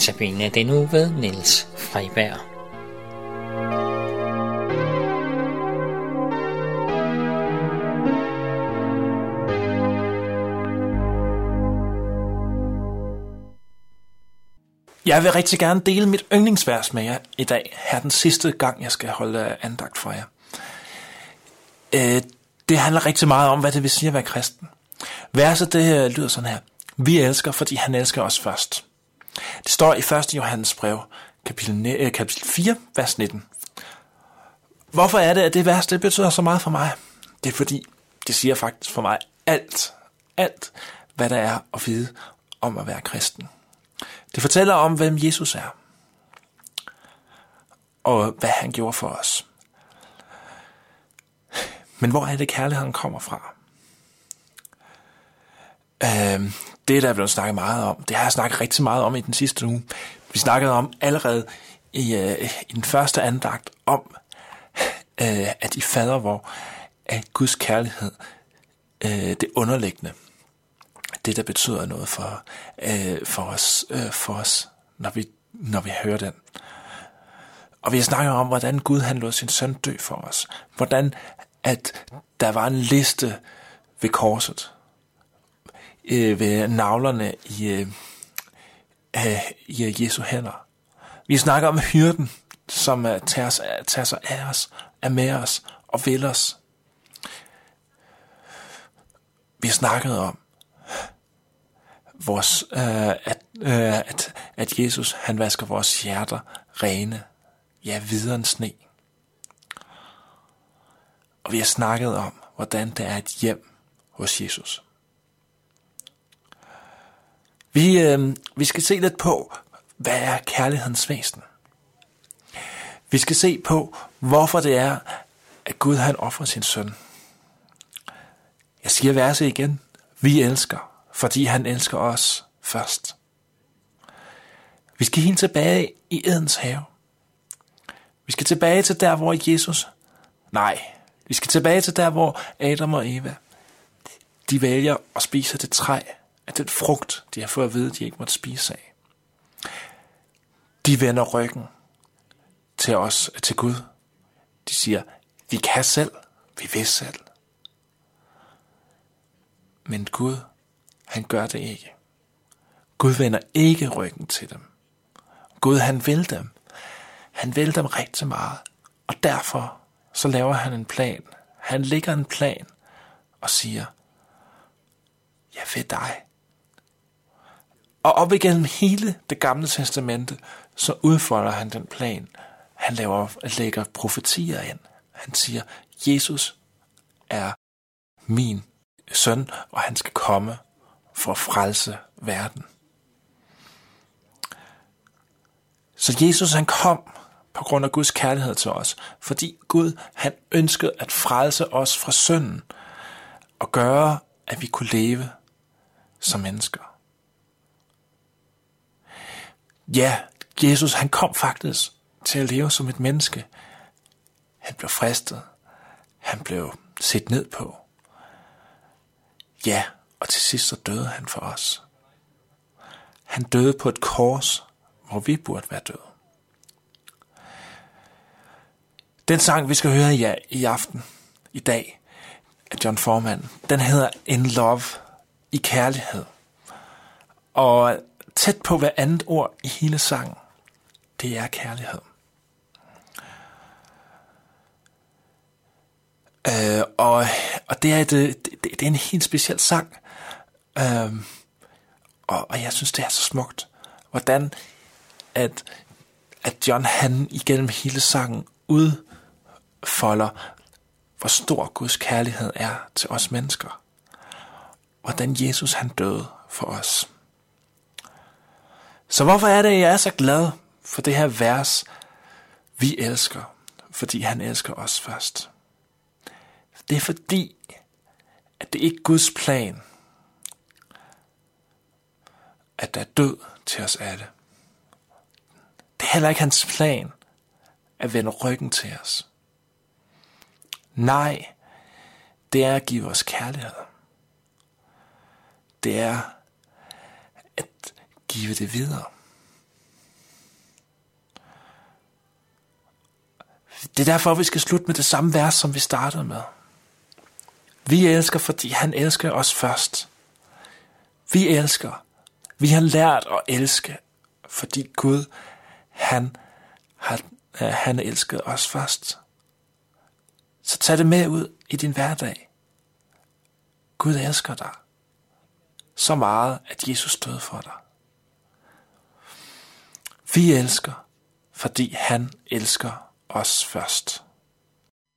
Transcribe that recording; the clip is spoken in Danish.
Tabene den nu ved Niels Freiberg. Jeg vil rigtig gerne dele mit yndlingsvers med jer i dag. Her den sidste gang, jeg skal holde andagt for jer. Øh, det handler rigtig meget om, hvad det vil sige at være kristen. Verset det lyder sådan her. Vi elsker, fordi han elsker os først. Det står i 1. Johannes brev, kapitel, øh, kapitel 4, vers 19. Hvorfor er det, at det vers det betyder så meget for mig? Det er fordi, det siger faktisk for mig alt, alt, hvad der er at vide om at være kristen. Det fortæller om, hvem Jesus er, og hvad han gjorde for os. Men hvor er det, kærligheden kommer fra? Øh, det, der er blevet snakket meget om, det har jeg snakket rigtig meget om i den sidste uge. Vi snakkede om allerede i, øh, i den første andagt om, øh, at i fader, hvor at Guds kærlighed, øh, det underliggende, det der betyder noget for, øh, for, os, øh, for os, når vi, når vi hører den. Og vi har snakket om, hvordan Gud han lod sin søn dø for os. Hvordan at der var en liste ved korset, øh, ved navlerne i, øh, i øh, Jesu hænder. Vi snakker om hyrden, som uh, tager, tager sig af os, er med os og vil os. Vi snakkede om, vores, øh, at, øh, at, at Jesus han vasker vores hjerter rene, ja, videre end sne. Og vi har snakket om, hvordan det er et hjem hos Jesus. Vi, øh, vi skal se lidt på, hvad er kærlighedens væsen. Vi skal se på, hvorfor det er, at Gud han offrer sin søn. Jeg siger verset igen. Vi elsker, fordi han elsker os først. Vi skal helt tilbage i Edens have. Vi skal tilbage til der, hvor Jesus... Nej, vi skal tilbage til der, hvor Adam og Eva, de vælger at spise det træ, af den frugt, de har fået at vide, de ikke måtte spise af. De vender ryggen til os, til Gud. De siger, vi kan selv, vi vil selv. Men Gud, han gør det ikke. Gud vender ikke ryggen til dem. Gud, han vil dem. Han vil dem rigtig meget. Og derfor så laver han en plan. Han lægger en plan og siger, jeg vil dig. Og op igennem hele det gamle testamente, så udfolder han den plan. Han laver, lægger profetier ind. Han siger, Jesus er min søn, og han skal komme for at frelse verden. Så Jesus han kom på grund af Guds kærlighed til os, fordi Gud han ønskede at frelse os fra synden og gøre, at vi kunne leve som mennesker. Ja, Jesus han kom faktisk til at leve som et menneske. Han blev fristet. Han blev set ned på. Ja, og til sidst så døde han for os. Han døde på et kors, hvor vi burde være døde. Den sang, vi skal høre i, i aften, i dag, af John Forman, den hedder In Love, i kærlighed. Og tæt på hver andet ord i hele sangen, det er kærlighed. Øh, og, og det er, et, øh, det, det er en helt speciel sang. Øh, og, og jeg synes, det er så smukt. Hvordan at, at John han igennem hele sangen udfolder, hvor stor Guds kærlighed er til os mennesker. Hvordan Jesus han døde for os. Så hvorfor er det, at jeg er så glad for det her vers, vi elsker, fordi han elsker os først? Det er fordi, at det ikke er Guds plan, at der er død til os alle. Det er heller ikke hans plan at vende ryggen til os. Nej, det er at give os kærlighed. Det er give det videre. Det er derfor, vi skal slutte med det samme vers, som vi startede med. Vi elsker, fordi han elsker os først. Vi elsker. Vi har lært at elske, fordi Gud, han, han, øh, han elskede os først. Så tag det med ud i din hverdag. Gud elsker dig så meget, at Jesus døde for dig. Vi elsker, fordi han elsker os først.